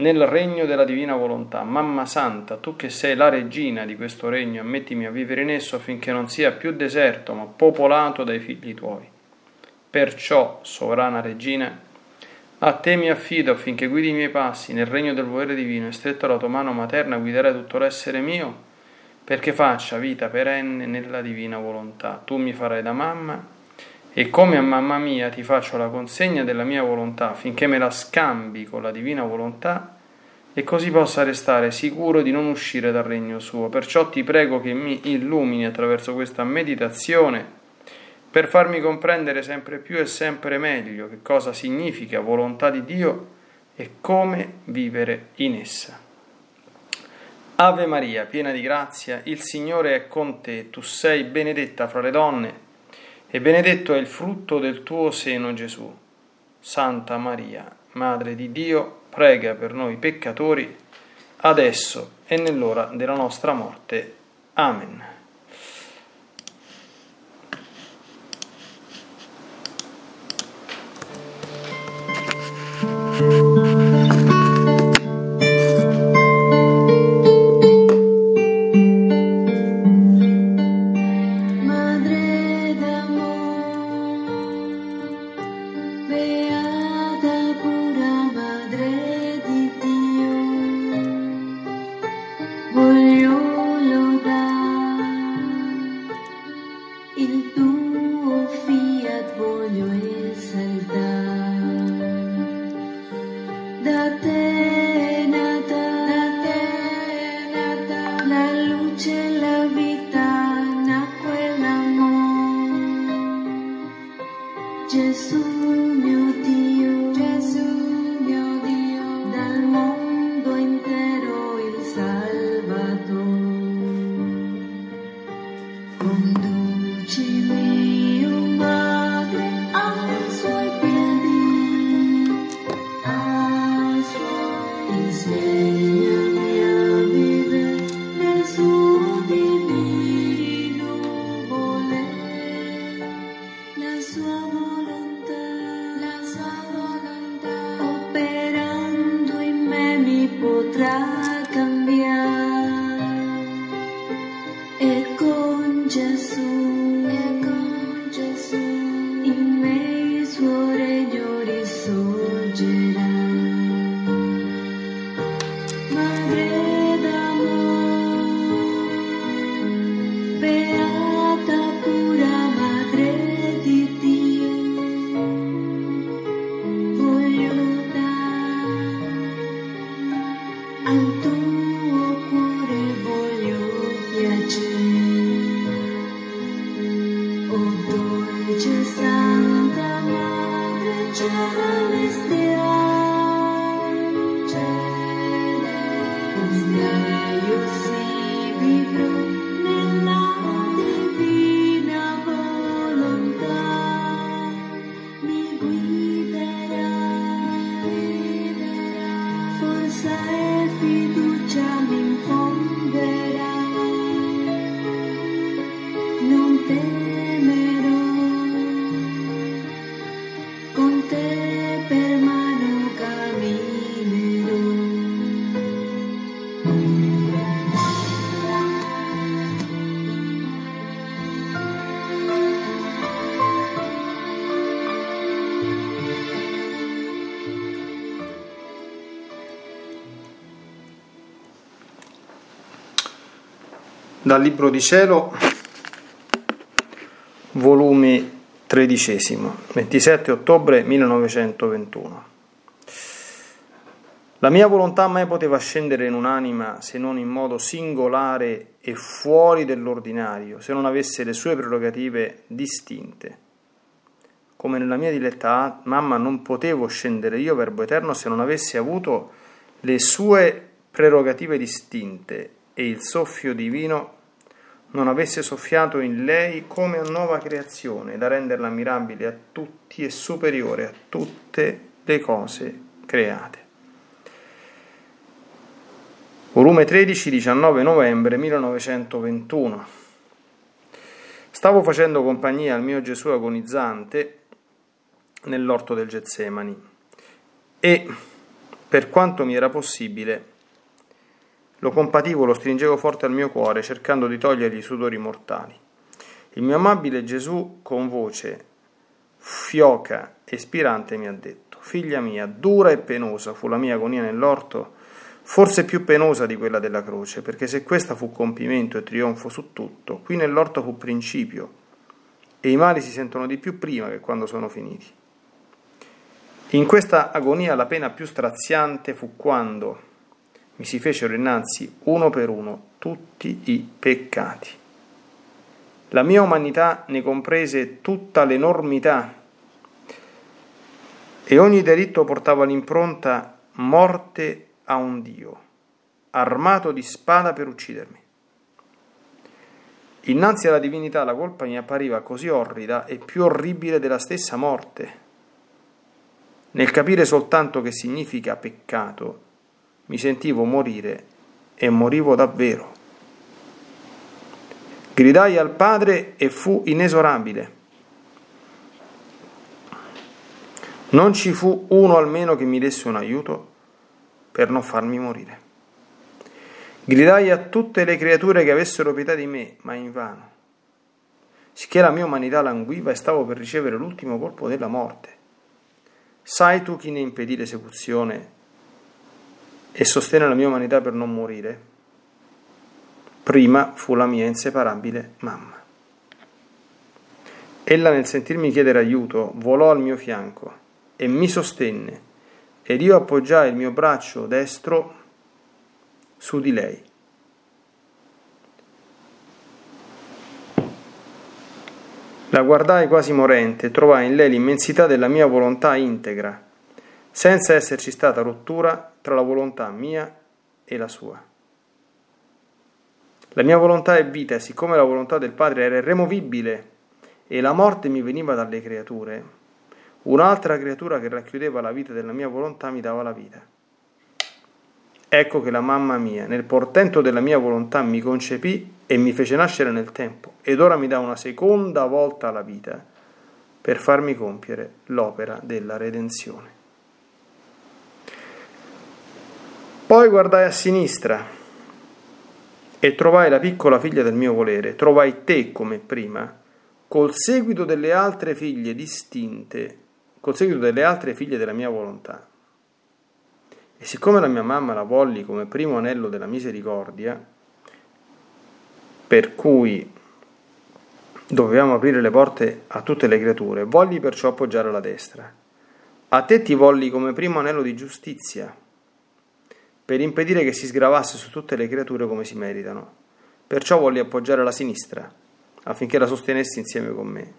nel regno della divina volontà. Mamma Santa, tu che sei la regina di questo regno, ammettimi a vivere in esso affinché non sia più deserto, ma popolato dai figli tuoi. Perciò, sovrana regina, a te mi affido affinché guidi i miei passi nel regno del volere divino e stretto alla tua mano materna guiderai tutto l'essere mio, perché faccia vita perenne nella divina volontà. Tu mi farai da mamma e come a mamma mia ti faccio la consegna della mia volontà affinché me la scambi con la divina volontà e così possa restare sicuro di non uscire dal regno suo. Perciò ti prego che mi illumini attraverso questa meditazione per farmi comprendere sempre più e sempre meglio che cosa significa volontà di Dio e come vivere in essa. Ave Maria, piena di grazia, il Signore è con te, tu sei benedetta fra le donne e benedetto è il frutto del tuo seno Gesù. Santa Maria, Madre di Dio, prega per noi peccatori, adesso e nell'ora della nostra morte. Amen. Dal Libro di Cielo, volume tredicesimo, 27 ottobre 1921. La mia volontà mai poteva scendere in un'anima se non in modo singolare e fuori dell'ordinario, se non avesse le sue prerogative distinte. Come nella mia diletta mamma non potevo scendere io, Verbo Eterno, se non avessi avuto le sue prerogative distinte e il soffio divino non avesse soffiato in lei come a nuova creazione da renderla mirabile a tutti e superiore a tutte le cose create. Volume 13, 19 novembre 1921. Stavo facendo compagnia al mio Gesù agonizzante nell'orto del Getsemani e, per quanto mi era possibile, lo compativo, lo stringevo forte al mio cuore, cercando di togliergli i sudori mortali. Il mio amabile Gesù, con voce fioca e spirante, mi ha detto: Figlia mia, dura e penosa fu la mia agonia nell'orto forse più penosa di quella della croce, perché se questa fu compimento e trionfo su tutto, qui nell'orto fu principio, e i mali si sentono di più prima che quando sono finiti. In questa agonia la pena più straziante fu quando mi si fecero innanzi uno per uno tutti i peccati. La mia umanità ne comprese tutta l'enormità e ogni delitto portava l'impronta morte a un Dio, armato di spada per uccidermi. Innanzi alla divinità la colpa mi appariva così orrida e più orribile della stessa morte. Nel capire soltanto che significa peccato, mi sentivo morire e morivo davvero. Gridai al Padre e fu inesorabile. Non ci fu uno almeno che mi desse un aiuto per non farmi morire. Gridai a tutte le creature che avessero pietà di me, ma invano, sicché la mia umanità languiva e stavo per ricevere l'ultimo colpo della morte. Sai tu chi ne impedì l'esecuzione e sostenne la mia umanità per non morire? Prima fu la mia inseparabile mamma. Ella nel sentirmi chiedere aiuto volò al mio fianco e mi sostenne ed io appoggiai il mio braccio destro su di lei. La guardai quasi morente e trovai in lei l'immensità della mia volontà integra, senza esserci stata rottura tra la volontà mia e la sua. La mia volontà è vita e siccome la volontà del Padre era irremovibile e la morte mi veniva dalle creature, Un'altra creatura che racchiudeva la vita della mia volontà mi dava la vita. Ecco che la mamma mia, nel portento della mia volontà, mi concepì e mi fece nascere nel tempo, ed ora mi dà una seconda volta la vita per farmi compiere l'opera della redenzione. Poi guardai a sinistra e trovai la piccola figlia del mio volere, trovai te come prima, col seguito delle altre figlie distinte col seguito delle altre figlie della mia volontà. E siccome la mia mamma la volli come primo anello della misericordia, per cui dovevamo aprire le porte a tutte le creature, volli perciò appoggiare la destra. A te ti volli come primo anello di giustizia, per impedire che si sgravasse su tutte le creature come si meritano. Perciò volli appoggiare la sinistra, affinché la sostenessi insieme con me.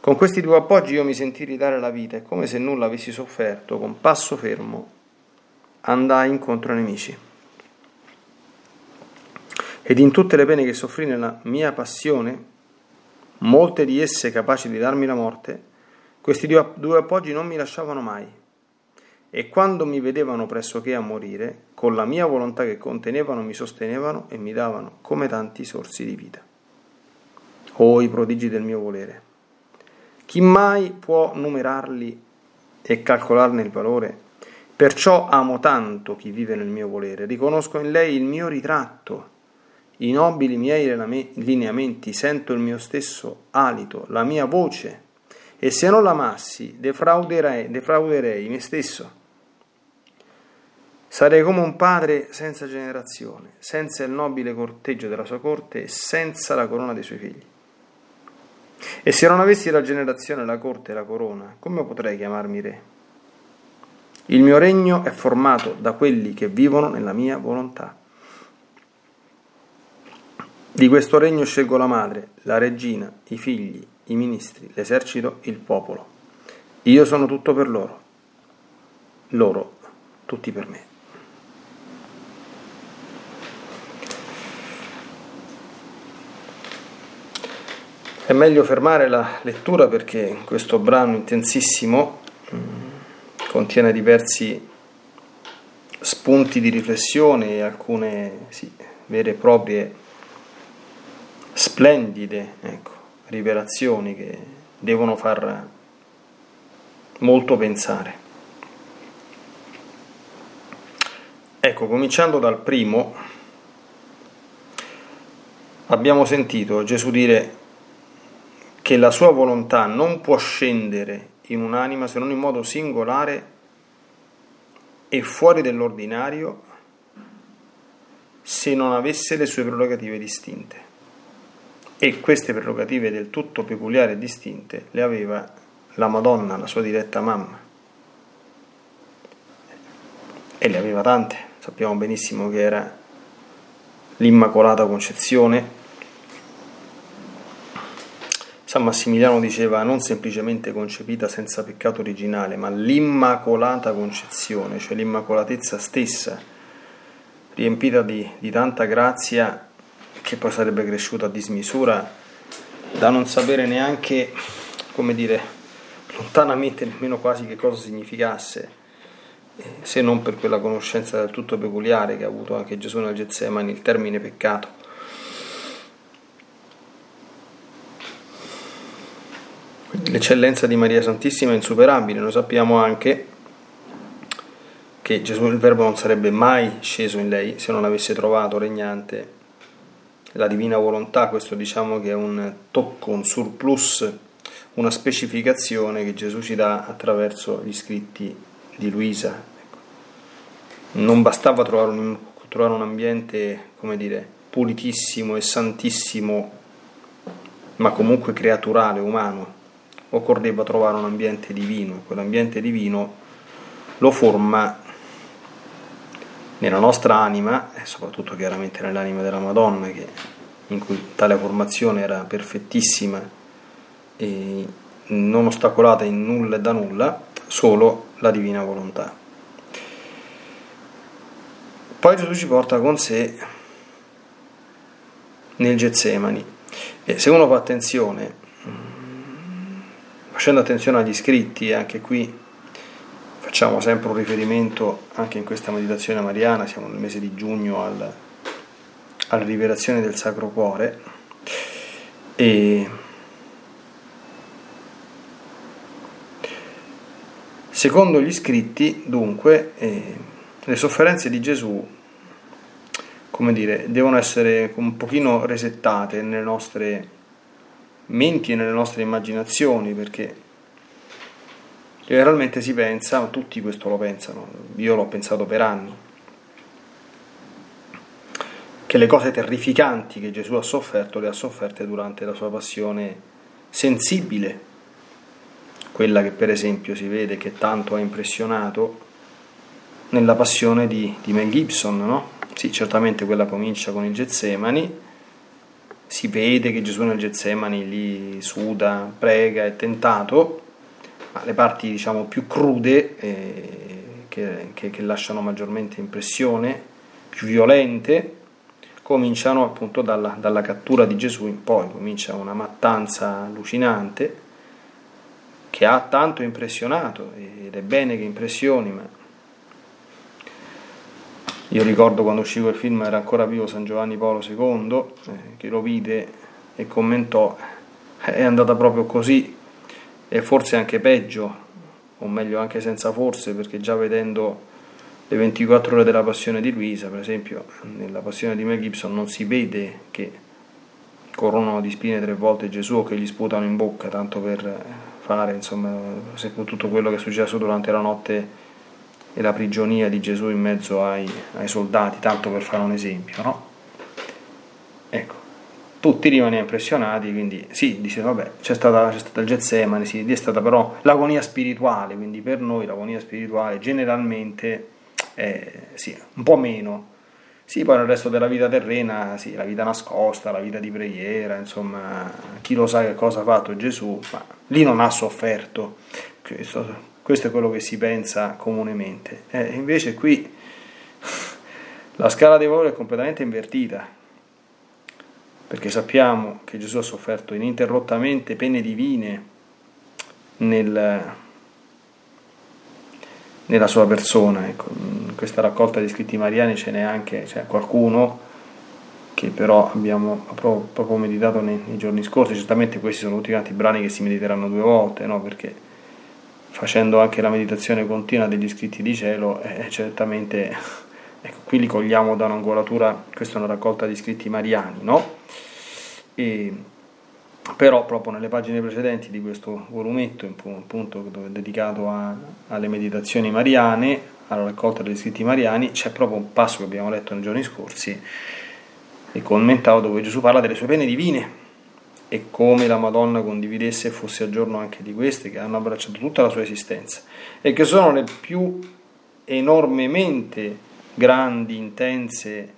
Con questi due appoggi io mi sentii ridare la vita e come se nulla avessi sofferto, con passo fermo, andai incontro ai nemici. Ed in tutte le pene che soffrì nella mia passione, molte di esse capaci di darmi la morte, questi due appoggi non mi lasciavano mai. E quando mi vedevano pressoché a morire, con la mia volontà che contenevano mi sostenevano e mi davano come tanti sorsi di vita. Oh, i prodigi del mio volere! Chi mai può numerarli e calcolarne il valore? Perciò amo tanto chi vive nel mio volere, riconosco in lei il mio ritratto, i nobili miei lineamenti, sento il mio stesso alito, la mia voce, e se non l'amassi defrauderei, defrauderei me stesso. Sarei come un padre senza generazione, senza il nobile corteggio della sua corte e senza la corona dei suoi figli. E se non avessi la generazione, la corte e la corona, come potrei chiamarmi re? Il mio regno è formato da quelli che vivono nella mia volontà. Di questo regno scelgo la madre, la regina, i figli, i ministri, l'esercito, il popolo. Io sono tutto per loro, loro tutti per me. È meglio fermare la lettura perché questo brano intensissimo mm, contiene diversi spunti di riflessione e alcune sì, vere e proprie splendide ecco, rivelazioni che devono far molto pensare. Ecco, cominciando dal primo, abbiamo sentito Gesù dire che la sua volontà non può scendere in un'anima se non in modo singolare e fuori dell'ordinario se non avesse le sue prerogative distinte. E queste prerogative del tutto peculiari e distinte le aveva la Madonna, la sua diretta mamma. E le aveva tante sappiamo benissimo che era l'Immacolata Concezione. San Massimiliano diceva non semplicemente concepita senza peccato originale, ma l'Immacolata Concezione, cioè l'Immacolatezza stessa, riempita di, di tanta grazia che poi sarebbe cresciuta a dismisura da non sapere neanche, come dire, lontanamente nemmeno quasi che cosa significasse se non per quella conoscenza del tutto peculiare che ha avuto anche Gesù nel Getsemani, il termine peccato. L'eccellenza di Maria Santissima è insuperabile, noi sappiamo anche che Gesù il Verbo non sarebbe mai sceso in lei se non avesse trovato regnante la divina volontà, questo diciamo che è un tocco, un surplus, una specificazione che Gesù ci dà attraverso gli scritti di Luisa. Non bastava trovare un, trovare un ambiente, come dire, pulitissimo e santissimo, ma comunque creaturale, umano. Occorreva trovare un ambiente divino, quell'ambiente divino lo forma nella nostra anima, e soprattutto chiaramente nell'anima della Madonna, che, in cui tale formazione era perfettissima e non ostacolata in nulla e da nulla, solo la divina volontà. Poi Gesù ci porta con sé nel Getsemani e se uno fa attenzione, facendo attenzione agli scritti, anche qui facciamo sempre un riferimento anche in questa meditazione mariana, siamo nel mese di giugno al, alla rivelazione del Sacro Cuore e Secondo gli scritti, dunque, eh, le sofferenze di Gesù, come dire, devono essere un pochino resettate nelle nostre menti e nelle nostre immaginazioni, perché generalmente si pensa, tutti questo lo pensano, io l'ho pensato per anni, che le cose terrificanti che Gesù ha sofferto le ha sofferte durante la sua passione sensibile quella che per esempio si vede che tanto ha impressionato nella passione di, di Mel Gibson, no? Sì, certamente quella comincia con il Getsemani, si vede che Gesù nel Getsemani lì suda, prega, è tentato, ma le parti diciamo più crude, eh, che, che, che lasciano maggiormente impressione, più violente, cominciano appunto dalla, dalla cattura di Gesù in poi, comincia una mattanza allucinante che ha tanto impressionato ed è bene che impressioni, ma io ricordo quando uscì quel film era ancora vivo San Giovanni Paolo II, eh, che lo vide e commentò, è andata proprio così e forse anche peggio, o meglio anche senza forse, perché già vedendo le 24 ore della passione di Luisa, per esempio, nella passione di Mel Gibson non si vede che coronano di spine tre volte Gesù o che gli sputano in bocca, tanto per fare, insomma, tutto quello che è successo durante la notte e la prigionia di Gesù in mezzo ai, ai soldati, tanto per fare un esempio, no? Ecco, tutti rimanevano impressionati, quindi sì, dice, vabbè, c'è stata, c'è stata il Getsemane, sì, è stata però l'agonia spirituale, quindi per noi l'agonia spirituale generalmente è sì, un po' meno, sì, poi nel resto della vita terrena, sì, la vita nascosta, la vita di preghiera, insomma, chi lo sa che cosa ha fatto Gesù, ma lì non ha sofferto. Questo, è quello che si pensa comunemente. Eh, invece qui la scala dei valori è completamente invertita, perché sappiamo che Gesù ha sofferto ininterrottamente pene divine nel, nella sua persona. Ecco, in questa raccolta di scritti mariani ce n'è anche c'è qualcuno che però abbiamo proprio, proprio meditato nei, nei, giorni scorsi. Certamente questi sono tutti quanti brani che si mediteranno due volte, no? perché facendo anche la meditazione continua degli scritti di cielo, eh, certamente ecco, qui li cogliamo da un'angolatura, questa è una raccolta di scritti mariani, no? E, però proprio nelle pagine precedenti di questo volumetto, appunto dedicato a, alle meditazioni mariane, alla raccolta degli scritti mariani, c'è proprio un passo che abbiamo letto nei giorni scorsi e commentato dove Gesù parla delle sue pene divine e come la Madonna condividesse e fosse a giorno anche di queste che hanno abbracciato tutta la sua esistenza e che sono le più enormemente grandi, intense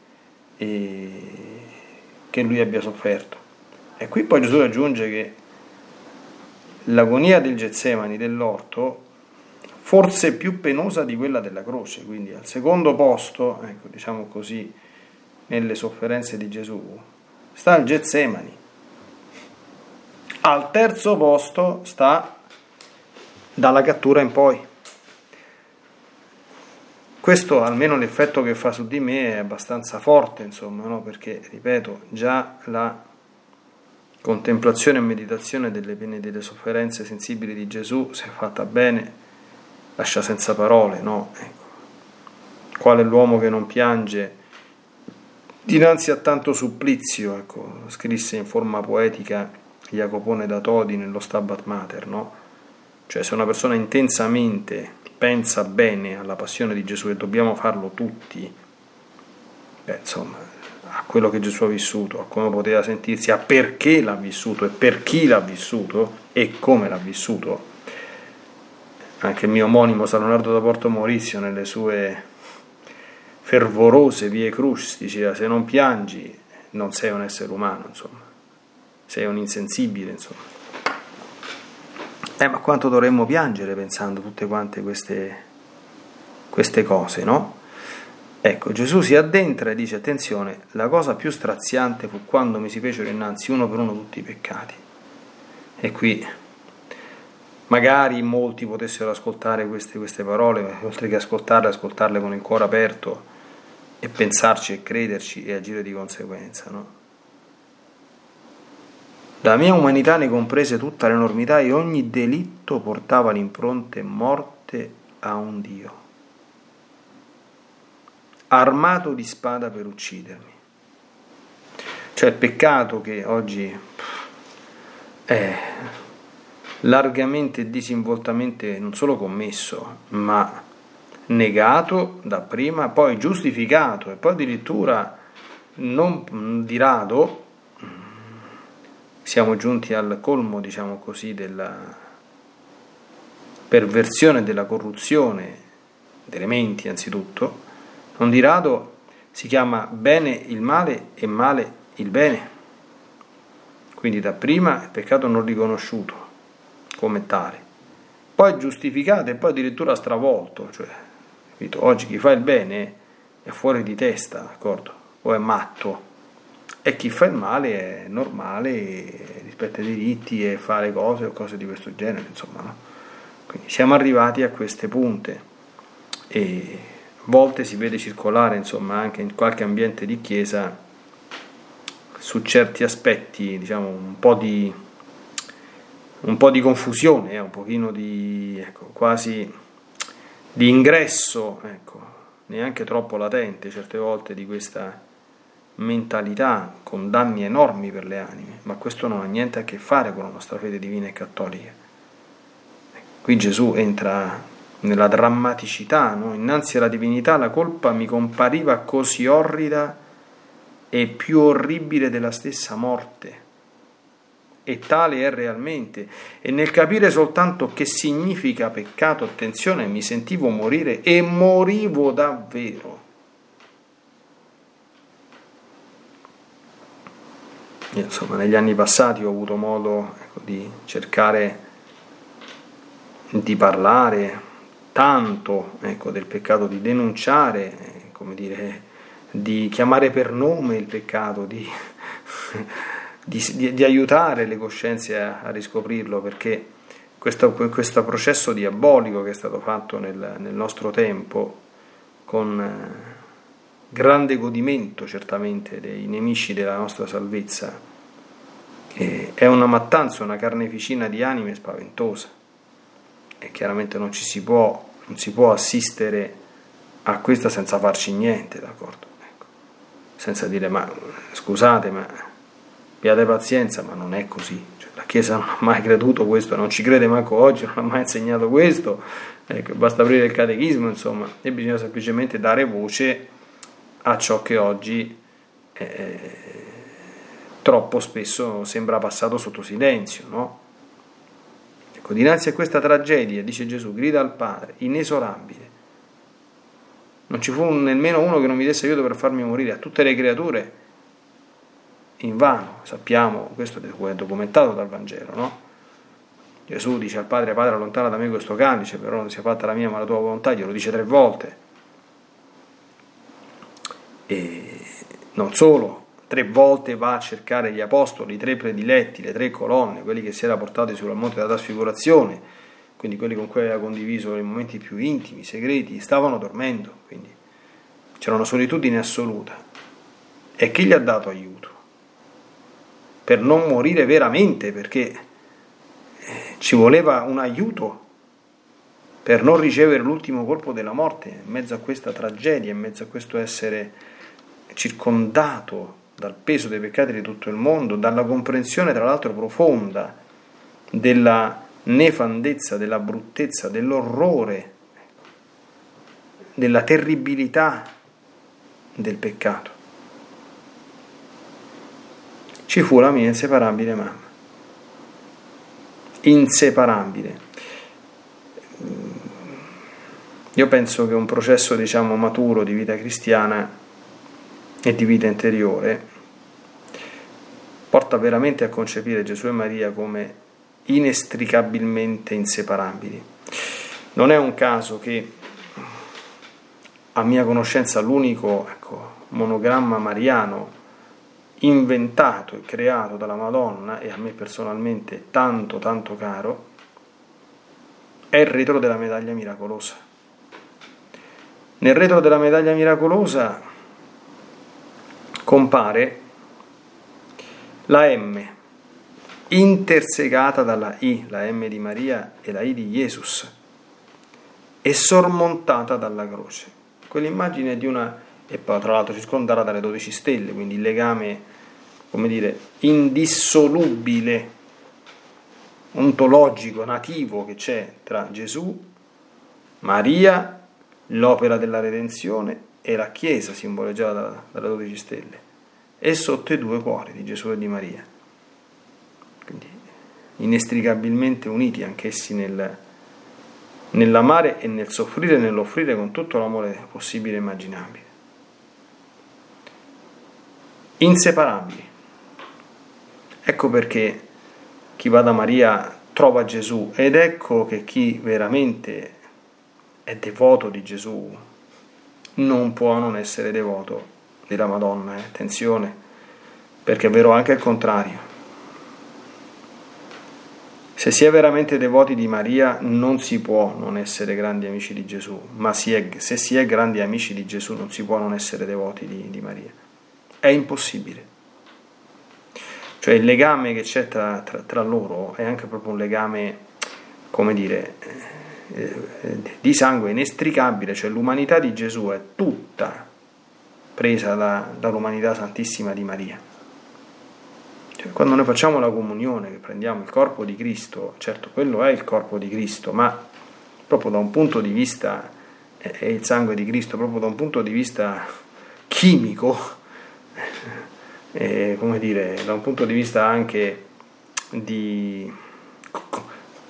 e che lui abbia sofferto. E qui poi Gesù aggiunge che l'agonia del Getsemani, dell'orto, forse più penosa di quella della croce, quindi al secondo posto, ecco, diciamo così, nelle sofferenze di Gesù, sta il Getsemani. Al terzo posto sta dalla cattura in poi. Questo, almeno l'effetto che fa su di me, è abbastanza forte, insomma, no? perché, ripeto, già la contemplazione e meditazione delle pene e delle sofferenze sensibili di Gesù, se fatta bene, lascia senza parole, no? Ecco. Qual è l'uomo che non piange dinanzi a tanto supplizio, ecco, scrisse in forma poetica Jacopone da Todi nello Stabat Mater, no? Cioè se una persona intensamente pensa bene alla passione di Gesù e dobbiamo farlo tutti, beh, insomma, a quello che Gesù ha vissuto, a come poteva sentirsi, a perché l'ha vissuto e per chi l'ha vissuto e come l'ha vissuto. Anche il mio omonimo San Leonardo da Porto Maurizio nelle sue fervorose vie crucis diceva se non piangi non sei un essere umano, insomma, sei un insensibile, insomma. Eh, ma quanto dovremmo piangere pensando tutte quante queste, queste cose, no? Ecco, Gesù si addentra e dice, attenzione, la cosa più straziante fu quando mi si fecero innanzi uno per uno tutti i peccati. E qui magari molti potessero ascoltare queste, queste parole, oltre che ascoltarle, ascoltarle con il cuore aperto e pensarci e crederci e agire di conseguenza. No? La mia umanità ne comprese tutta l'enormità e ogni delitto portava l'impronte morte a un Dio armato di spada per uccidermi. Cioè il peccato che oggi è largamente e disinvoltamente non solo commesso, ma negato da prima, poi giustificato e poi addirittura non di rado siamo giunti al colmo, diciamo così, della perversione della corruzione delle menti anzitutto, non di rado si chiama bene il male e male il bene. Quindi dapprima il peccato non riconosciuto come tale, poi giustificato e poi addirittura stravolto. Cioè? Oggi chi fa il bene è fuori di testa, d'accordo? O è matto. E chi fa il male è normale, rispetta i diritti e fa le cose o cose di questo genere, insomma. No? Quindi siamo arrivati a queste punte. E volte si vede circolare, insomma, anche in qualche ambiente di chiesa su certi aspetti, diciamo, un po' di, un po di confusione, eh, un pochino di, ecco, quasi di ingresso, ecco, neanche troppo latente certe volte di questa mentalità con danni enormi per le anime, ma questo non ha niente a che fare con la nostra fede divina e cattolica. Qui Gesù entra nella drammaticità, no? innanzi alla divinità la colpa mi compariva così orrida e più orribile della stessa morte. E tale è realmente. E nel capire soltanto che significa peccato, attenzione, mi sentivo morire e morivo davvero. Insomma, negli anni passati ho avuto modo ecco, di cercare di parlare tanto ecco, del peccato di denunciare, eh, come dire, di chiamare per nome il peccato, di di, di, di, aiutare le coscienze a, a riscoprirlo, perché questo, questo, processo diabolico che è stato fatto nel, nel nostro tempo, con eh, grande godimento certamente dei nemici della nostra salvezza, eh, è una mattanza, una carneficina di anime spaventosa e chiaramente non ci si può, non si può assistere a questa senza farci niente, d'accordo? Ecco. Senza dire ma scusate, ma abbiate pazienza, ma non è così. Cioè, la Chiesa non ha mai creduto questo, non ci crede manco oggi, non ha mai insegnato questo. Ecco, basta aprire il catechismo, insomma, e bisogna semplicemente dare voce a ciò che oggi eh, troppo spesso sembra passato sotto silenzio, no? Ecco, dinanzi a questa tragedia, dice Gesù, grida al Padre, inesorabile. Non ci fu nemmeno uno che non mi desse aiuto per farmi morire, a tutte le creature in vano, sappiamo, questo è documentato dal Vangelo, no? Gesù dice al Padre, Padre allontana da me questo calice, però non sia fatta la mia ma la tua volontà, glielo dice tre volte. E non solo, tre volte va a cercare gli apostoli, i tre prediletti, le tre colonne, quelli che si era portati sul monte della trasfigurazione, quindi quelli con cui aveva condiviso i momenti più intimi, segreti, stavano dormendo, quindi c'era una solitudine assoluta. E chi gli ha dato aiuto? Per non morire veramente, perché eh, ci voleva un aiuto per non ricevere l'ultimo colpo della morte in mezzo a questa tragedia, in mezzo a questo essere circondato dal peso dei peccati di tutto il mondo, dalla comprensione tra l'altro profonda della nefandezza, della bruttezza, dell'orrore, della terribilità del peccato. Ci fu la mia inseparabile mamma. Inseparabile. Io penso che un processo, diciamo, maturo di vita cristiana e di vita interiore, porta veramente a concepire Gesù e Maria come inestricabilmente inseparabili. Non è un caso che a mia conoscenza l'unico ecco, monogramma mariano inventato e creato dalla Madonna e a me personalmente tanto tanto caro è il retro della medaglia miracolosa. Nel retro della medaglia miracolosa compare la M intersegata dalla I, la M di Maria e la I di Jesus, e sormontata dalla croce. Quell'immagine di una, e poi tra l'altro circondata dalle dodici stelle, quindi il legame, come dire, indissolubile, ontologico, nativo che c'è tra Gesù, Maria, l'opera della redenzione e la Chiesa simboleggiata dalle dodici stelle e sotto i due cuori di Gesù e di Maria. Quindi inestricabilmente uniti anch'essi nel, nell'amare e nel soffrire e nell'offrire con tutto l'amore possibile e immaginabile. Inseparabili. Ecco perché chi va da Maria trova Gesù ed ecco che chi veramente è devoto di Gesù non può non essere devoto della Madonna, eh? attenzione, perché è vero anche il contrario. Se si è veramente devoti di Maria non si può non essere grandi amici di Gesù, ma si è, se si è grandi amici di Gesù non si può non essere devoti di, di Maria. È impossibile. Cioè il legame che c'è tra, tra, tra loro è anche proprio un legame, come dire, di sangue inestricabile, cioè l'umanità di Gesù è tutta presa da, dall'umanità santissima di Maria. Cioè, quando noi facciamo la comunione, che prendiamo il corpo di Cristo, certo quello è il corpo di Cristo, ma proprio da un punto di vista, è il sangue di Cristo, proprio da un punto di vista chimico, eh, come dire, da un punto di vista anche di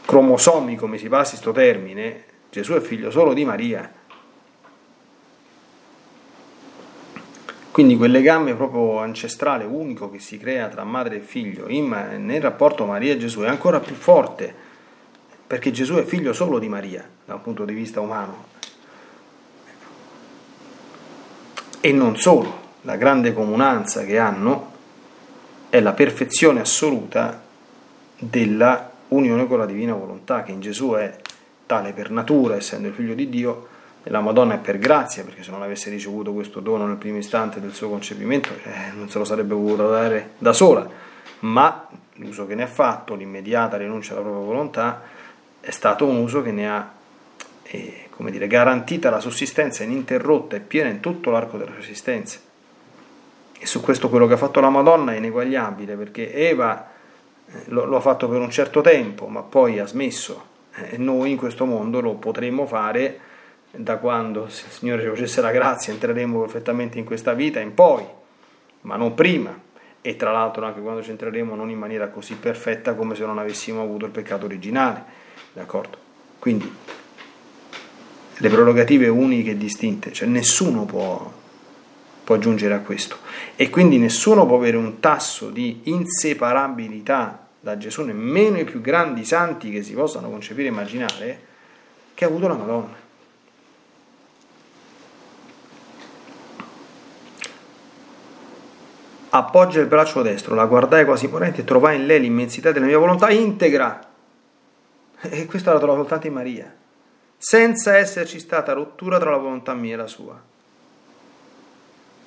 cromosomi, come si passi questo termine, Gesù è figlio solo di Maria. Quindi quel legame proprio ancestrale, unico che si crea tra madre e figlio in, nel rapporto Maria e Gesù è ancora più forte, perché Gesù è figlio solo di Maria, da un punto di vista umano. E non solo, la grande comunanza che hanno è la perfezione assoluta della unione con la divina volontà, che in Gesù è tale per natura, essendo il figlio di Dio, e la Madonna è per grazia, perché se non avesse ricevuto questo dono nel primo istante del suo concepimento, cioè, non se lo sarebbe potuto dare da sola, ma l'uso che ne ha fatto, l'immediata rinuncia alla propria volontà, è stato un uso che ne ha eh, come dire, garantita la sussistenza ininterrotta e piena in tutto l'arco della sua esistenza. E su questo quello che ha fatto la Madonna è ineguagliabile, perché Eva eh, lo, lo ha fatto per un certo tempo, ma poi ha smesso. Eh, e noi in questo mondo lo potremmo fare da quando, se il Signore ci facesse la grazia, entreremo perfettamente in questa vita in poi, ma non prima. E tra l'altro anche quando ci entreremo non in maniera così perfetta come se non avessimo avuto il peccato originale. D'accordo? Quindi le prerogative uniche e distinte, cioè nessuno può, può giungere a questo. E quindi nessuno può avere un tasso di inseparabilità da Gesù, nemmeno i più grandi santi che si possano concepire e immaginare, che ha avuto la Madonna. appoggia il braccio destro, la guardai quasi morente e trovai in lei l'immensità della mia volontà integra. E questo l'ha trovato soltanto in Maria, senza esserci stata rottura tra la volontà mia e la sua.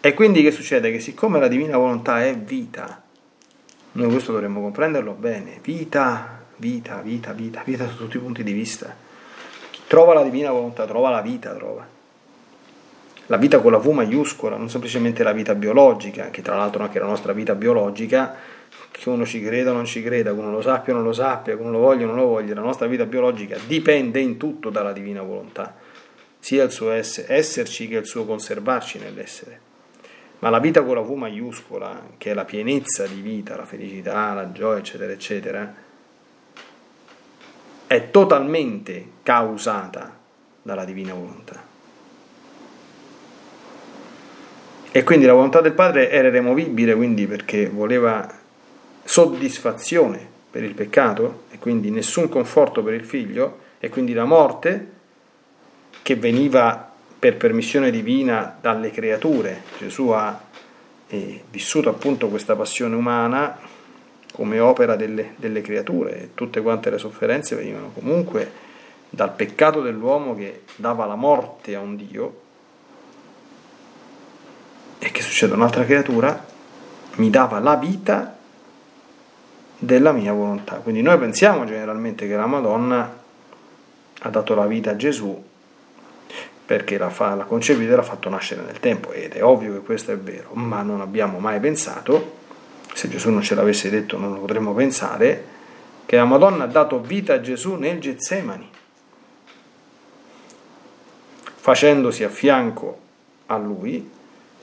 E quindi che succede? Che siccome la divina volontà è vita, noi questo dovremmo comprenderlo bene, vita, vita, vita, vita, vita da tutti i punti di vista. Chi trova la divina volontà trova la vita, trova la vita con la V maiuscola, non semplicemente la vita biologica, che tra l'altro anche la nostra vita biologica, che uno ci creda o non ci creda, che uno lo sappia o non lo sappia, che uno lo voglia o non lo voglia, la nostra vita biologica dipende in tutto dalla divina volontà, sia il suo esserci che il suo conservarci nell'essere. Ma la vita con la V maiuscola, che è la pienezza di vita, la felicità, la gioia, eccetera, eccetera, è totalmente causata dalla divina volontà. E quindi la volontà del padre era removibile, quindi perché voleva soddisfazione per il peccato e quindi nessun conforto per il figlio e quindi la morte che veniva per permissione divina dalle creature. Gesù ha eh, vissuto appunto questa passione umana come opera delle, delle creature e tutte quante le sofferenze venivano comunque dal peccato dell'uomo che dava la morte a un Dio e che succede un'altra creatura, mi dava la vita della mia volontà. Quindi noi pensiamo generalmente che la Madonna ha dato la vita a Gesù perché l'ha, fa, l'ha concepito e l'ha fatto nascere nel tempo ed è ovvio che questo è vero, ma non abbiamo mai pensato, se Gesù non ce l'avesse detto non lo potremmo pensare, che la Madonna ha dato vita a Gesù nel Getsemani, facendosi a fianco a lui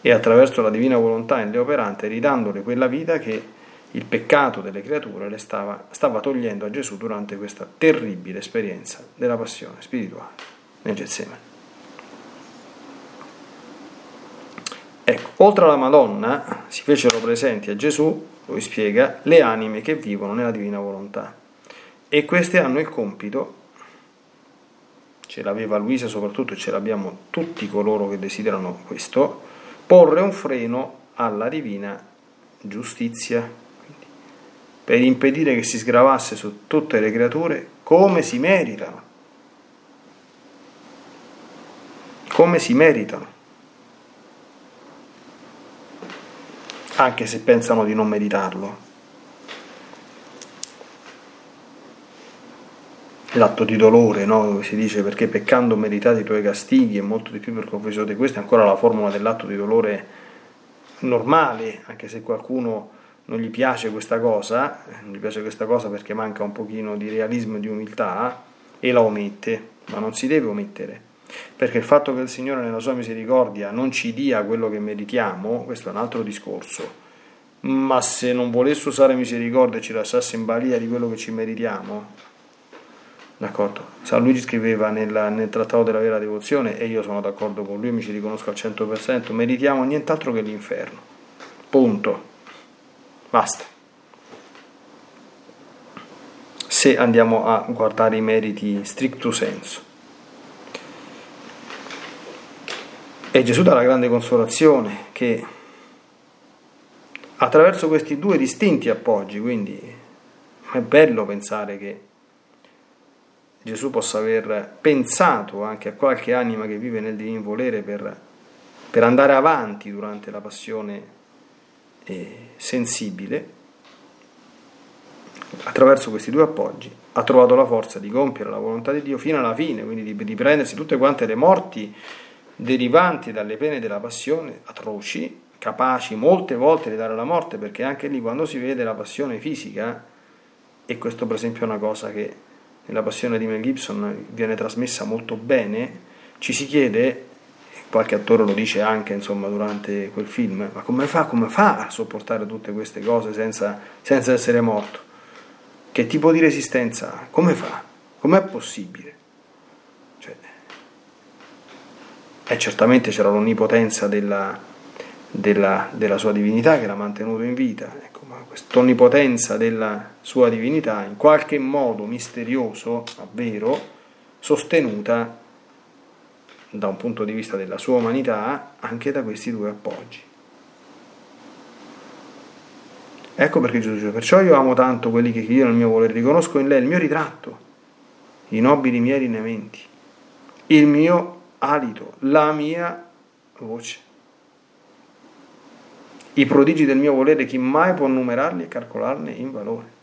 e attraverso la divina volontà in lei operante ridandole quella vita che il peccato delle creature le stava, stava togliendo a Gesù durante questa terribile esperienza della passione spirituale nel Getsemane. Ecco, oltre alla Madonna si fecero presenti a Gesù, lui spiega, le anime che vivono nella divina volontà. E queste hanno il compito, ce l'aveva Luisa soprattutto e ce l'abbiamo tutti coloro che desiderano questo, porre un freno alla divina giustizia, per impedire che si sgravasse su tutte le creature come si meritano, come si meritano, anche se pensano di non meritarlo. l'atto di dolore, no? si dice perché peccando meritate i tuoi castighi e molto di più per confessione di questo, è ancora la formula dell'atto di dolore normale, anche se qualcuno non gli piace questa cosa, non gli piace questa cosa perché manca un pochino di realismo e di umiltà e la omette, ma non si deve omettere, perché il fatto che il Signore nella sua misericordia non ci dia quello che meritiamo, questo è un altro discorso, ma se non volesse usare misericordia e ci lasciasse in balia di quello che ci meritiamo, D'accordo? San Luigi scriveva nella, nel trattato della vera devozione, e io sono d'accordo con lui, mi ci riconosco al 100%, meritiamo nient'altro che l'inferno. Punto. Basta. Se andiamo a guardare i meriti stricto senso. E Gesù dà la grande consolazione che attraverso questi due distinti appoggi, quindi è bello pensare che Gesù possa aver pensato anche a qualche anima che vive nel divino volere per, per andare avanti durante la passione eh, sensibile, attraverso questi due appoggi ha trovato la forza di compiere la volontà di Dio fino alla fine, quindi di, di prendersi tutte quante le morti derivanti dalle pene della passione atroci, capaci molte volte di dare la morte, perché anche lì quando si vede la passione fisica, e questo per esempio è una cosa che nella passione di Mel Gibson viene trasmessa molto bene, ci si chiede, qualche attore lo dice anche insomma, durante quel film, ma come fa, come fa a sopportare tutte queste cose senza, senza essere morto? Che tipo di resistenza ha? Come fa? Com'è possibile? Cioè, e certamente c'era l'onnipotenza della, della, della, sua divinità che l'ha mantenuto in vita. Ecco, ma questa onnipotenza della sua divinità, in qualche modo misterioso, ma vero, sostenuta da un punto di vista della sua umanità anche da questi due appoggi. Ecco perché Gesù dice, perciò io amo tanto quelli che vivono il mio volere, riconosco in lei il mio ritratto, i nobili miei lineamenti, il mio alito, la mia voce. I prodigi del mio volere, chi mai può numerarli e calcolarne in valore?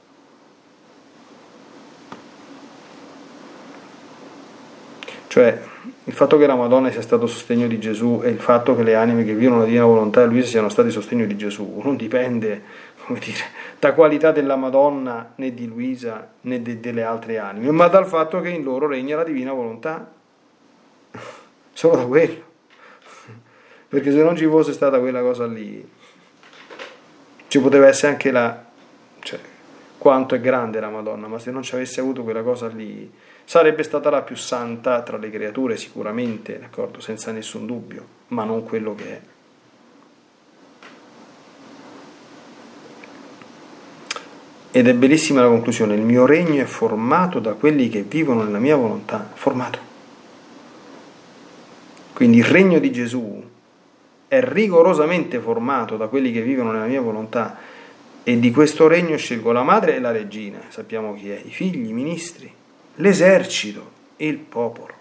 Cioè, il fatto che la Madonna sia stato sostegno di Gesù e il fatto che le anime che vivono la divina volontà e Luisa siano stati sostegno di Gesù non dipende, come dire, da qualità della Madonna né di Luisa né de, delle altre anime, ma dal fatto che in loro regna la divina volontà solo da quello. Perché se non ci fosse stata quella cosa lì, ci poteva essere anche la... Cioè, quanto è grande la Madonna, ma se non ci avesse avuto quella cosa lì, sarebbe stata la più santa tra le creature sicuramente, d'accordo, senza nessun dubbio, ma non quello che è. Ed è bellissima la conclusione, il mio regno è formato da quelli che vivono nella mia volontà, formato. Quindi il regno di Gesù è rigorosamente formato da quelli che vivono nella mia volontà e di questo regno scelgo la madre e la regina, sappiamo chi è, i figli, i ministri, l'esercito, il popolo.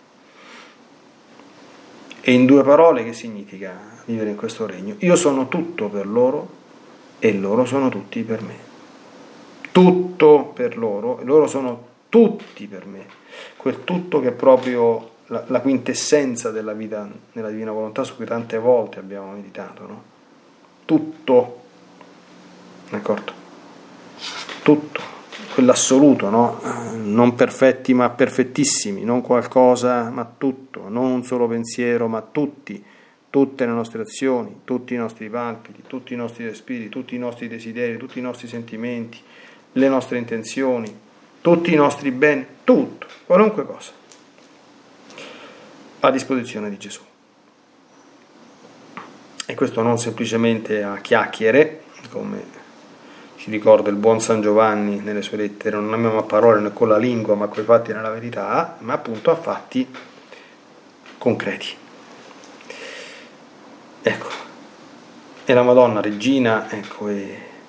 E in due parole che significa vivere in questo regno? Io sono tutto per loro e loro sono tutti per me. Tutto per loro e loro sono tutti per me. Quel tutto che è proprio la, la, quintessenza della vita nella divina volontà su cui tante volte abbiamo meditato, no? Tutto, d'accordo? Tutto, quell'assoluto, no? Non perfetti ma perfettissimi, non qualcosa ma tutto, non un solo pensiero ma tutti, tutte le nostre azioni, tutti i nostri palpiti, tutti i nostri respiri, tutti i nostri desideri, tutti i nostri sentimenti, le nostre intenzioni, tutti i nostri beni, tutto, qualunque cosa a disposizione di Gesù. E questo non semplicemente a chiacchiere, come ci ricorda il buon San Giovanni nelle sue lettere, non amiamo a parole né con la lingua, ma con i fatti nella verità, ma appunto a fatti concreti. Ecco, e la Madonna, regina, ecco,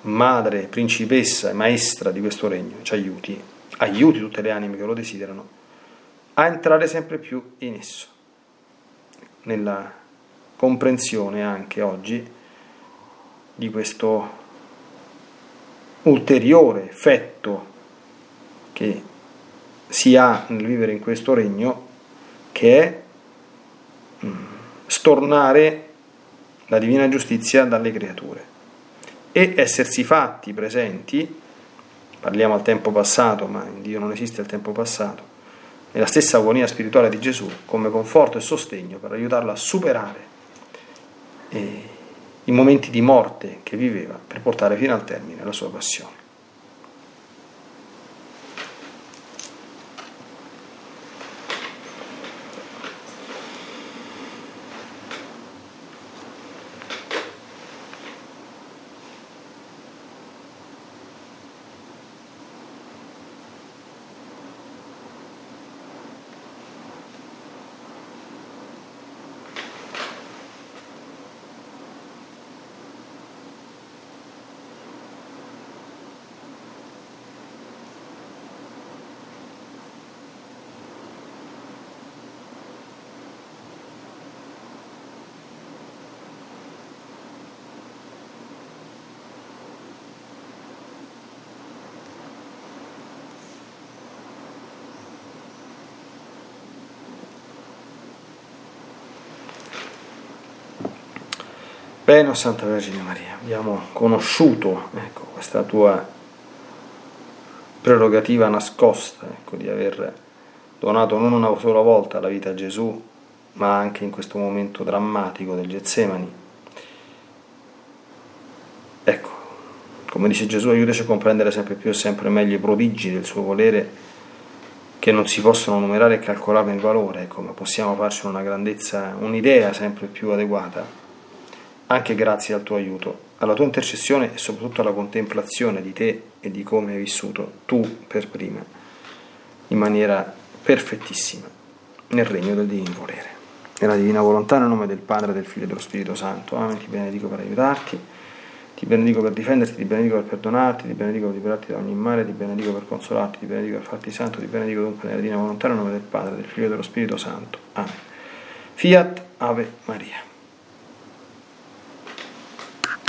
madre, principessa e maestra di questo regno, ci aiuti, aiuti tutte le anime che lo desiderano a entrare sempre più in esso nella comprensione anche oggi di questo ulteriore effetto che si ha nel vivere in questo regno, che è mm, stornare la divina giustizia dalle creature. E essersi fatti presenti, parliamo al tempo passato, ma in Dio non esiste il tempo passato, nella stessa agonia spirituale di Gesù come conforto e sostegno per aiutarla a superare eh, i momenti di morte che viveva per portare fino al termine la sua passione. Bene, Santa Vergine Maria, abbiamo conosciuto ecco, questa tua prerogativa nascosta ecco, di aver donato non una sola volta la vita a Gesù, ma anche in questo momento drammatico del Getsemani. Ecco, come dice Gesù, aiutaci a comprendere sempre più e sempre meglio i prodigi del suo volere che non si possono numerare e calcolarne il valore, ecco, ma possiamo farci una grandezza, un'idea sempre più adeguata anche grazie al tuo aiuto, alla tua intercessione e soprattutto alla contemplazione di te e di come hai vissuto tu per prima, in maniera perfettissima, nel regno del divino volere. Nella divina volontà, nel nome del Padre, del Figlio e dello Spirito Santo. Amen. Ti benedico per aiutarti, ti benedico per difenderti, ti benedico per perdonarti, ti benedico per liberarti da ogni male, ti benedico per consolarti, ti benedico per farti santo, ti benedico dunque nella divina volontà, nel nome del Padre, del Figlio e dello Spirito Santo. Amen. Fiat Ave Maria.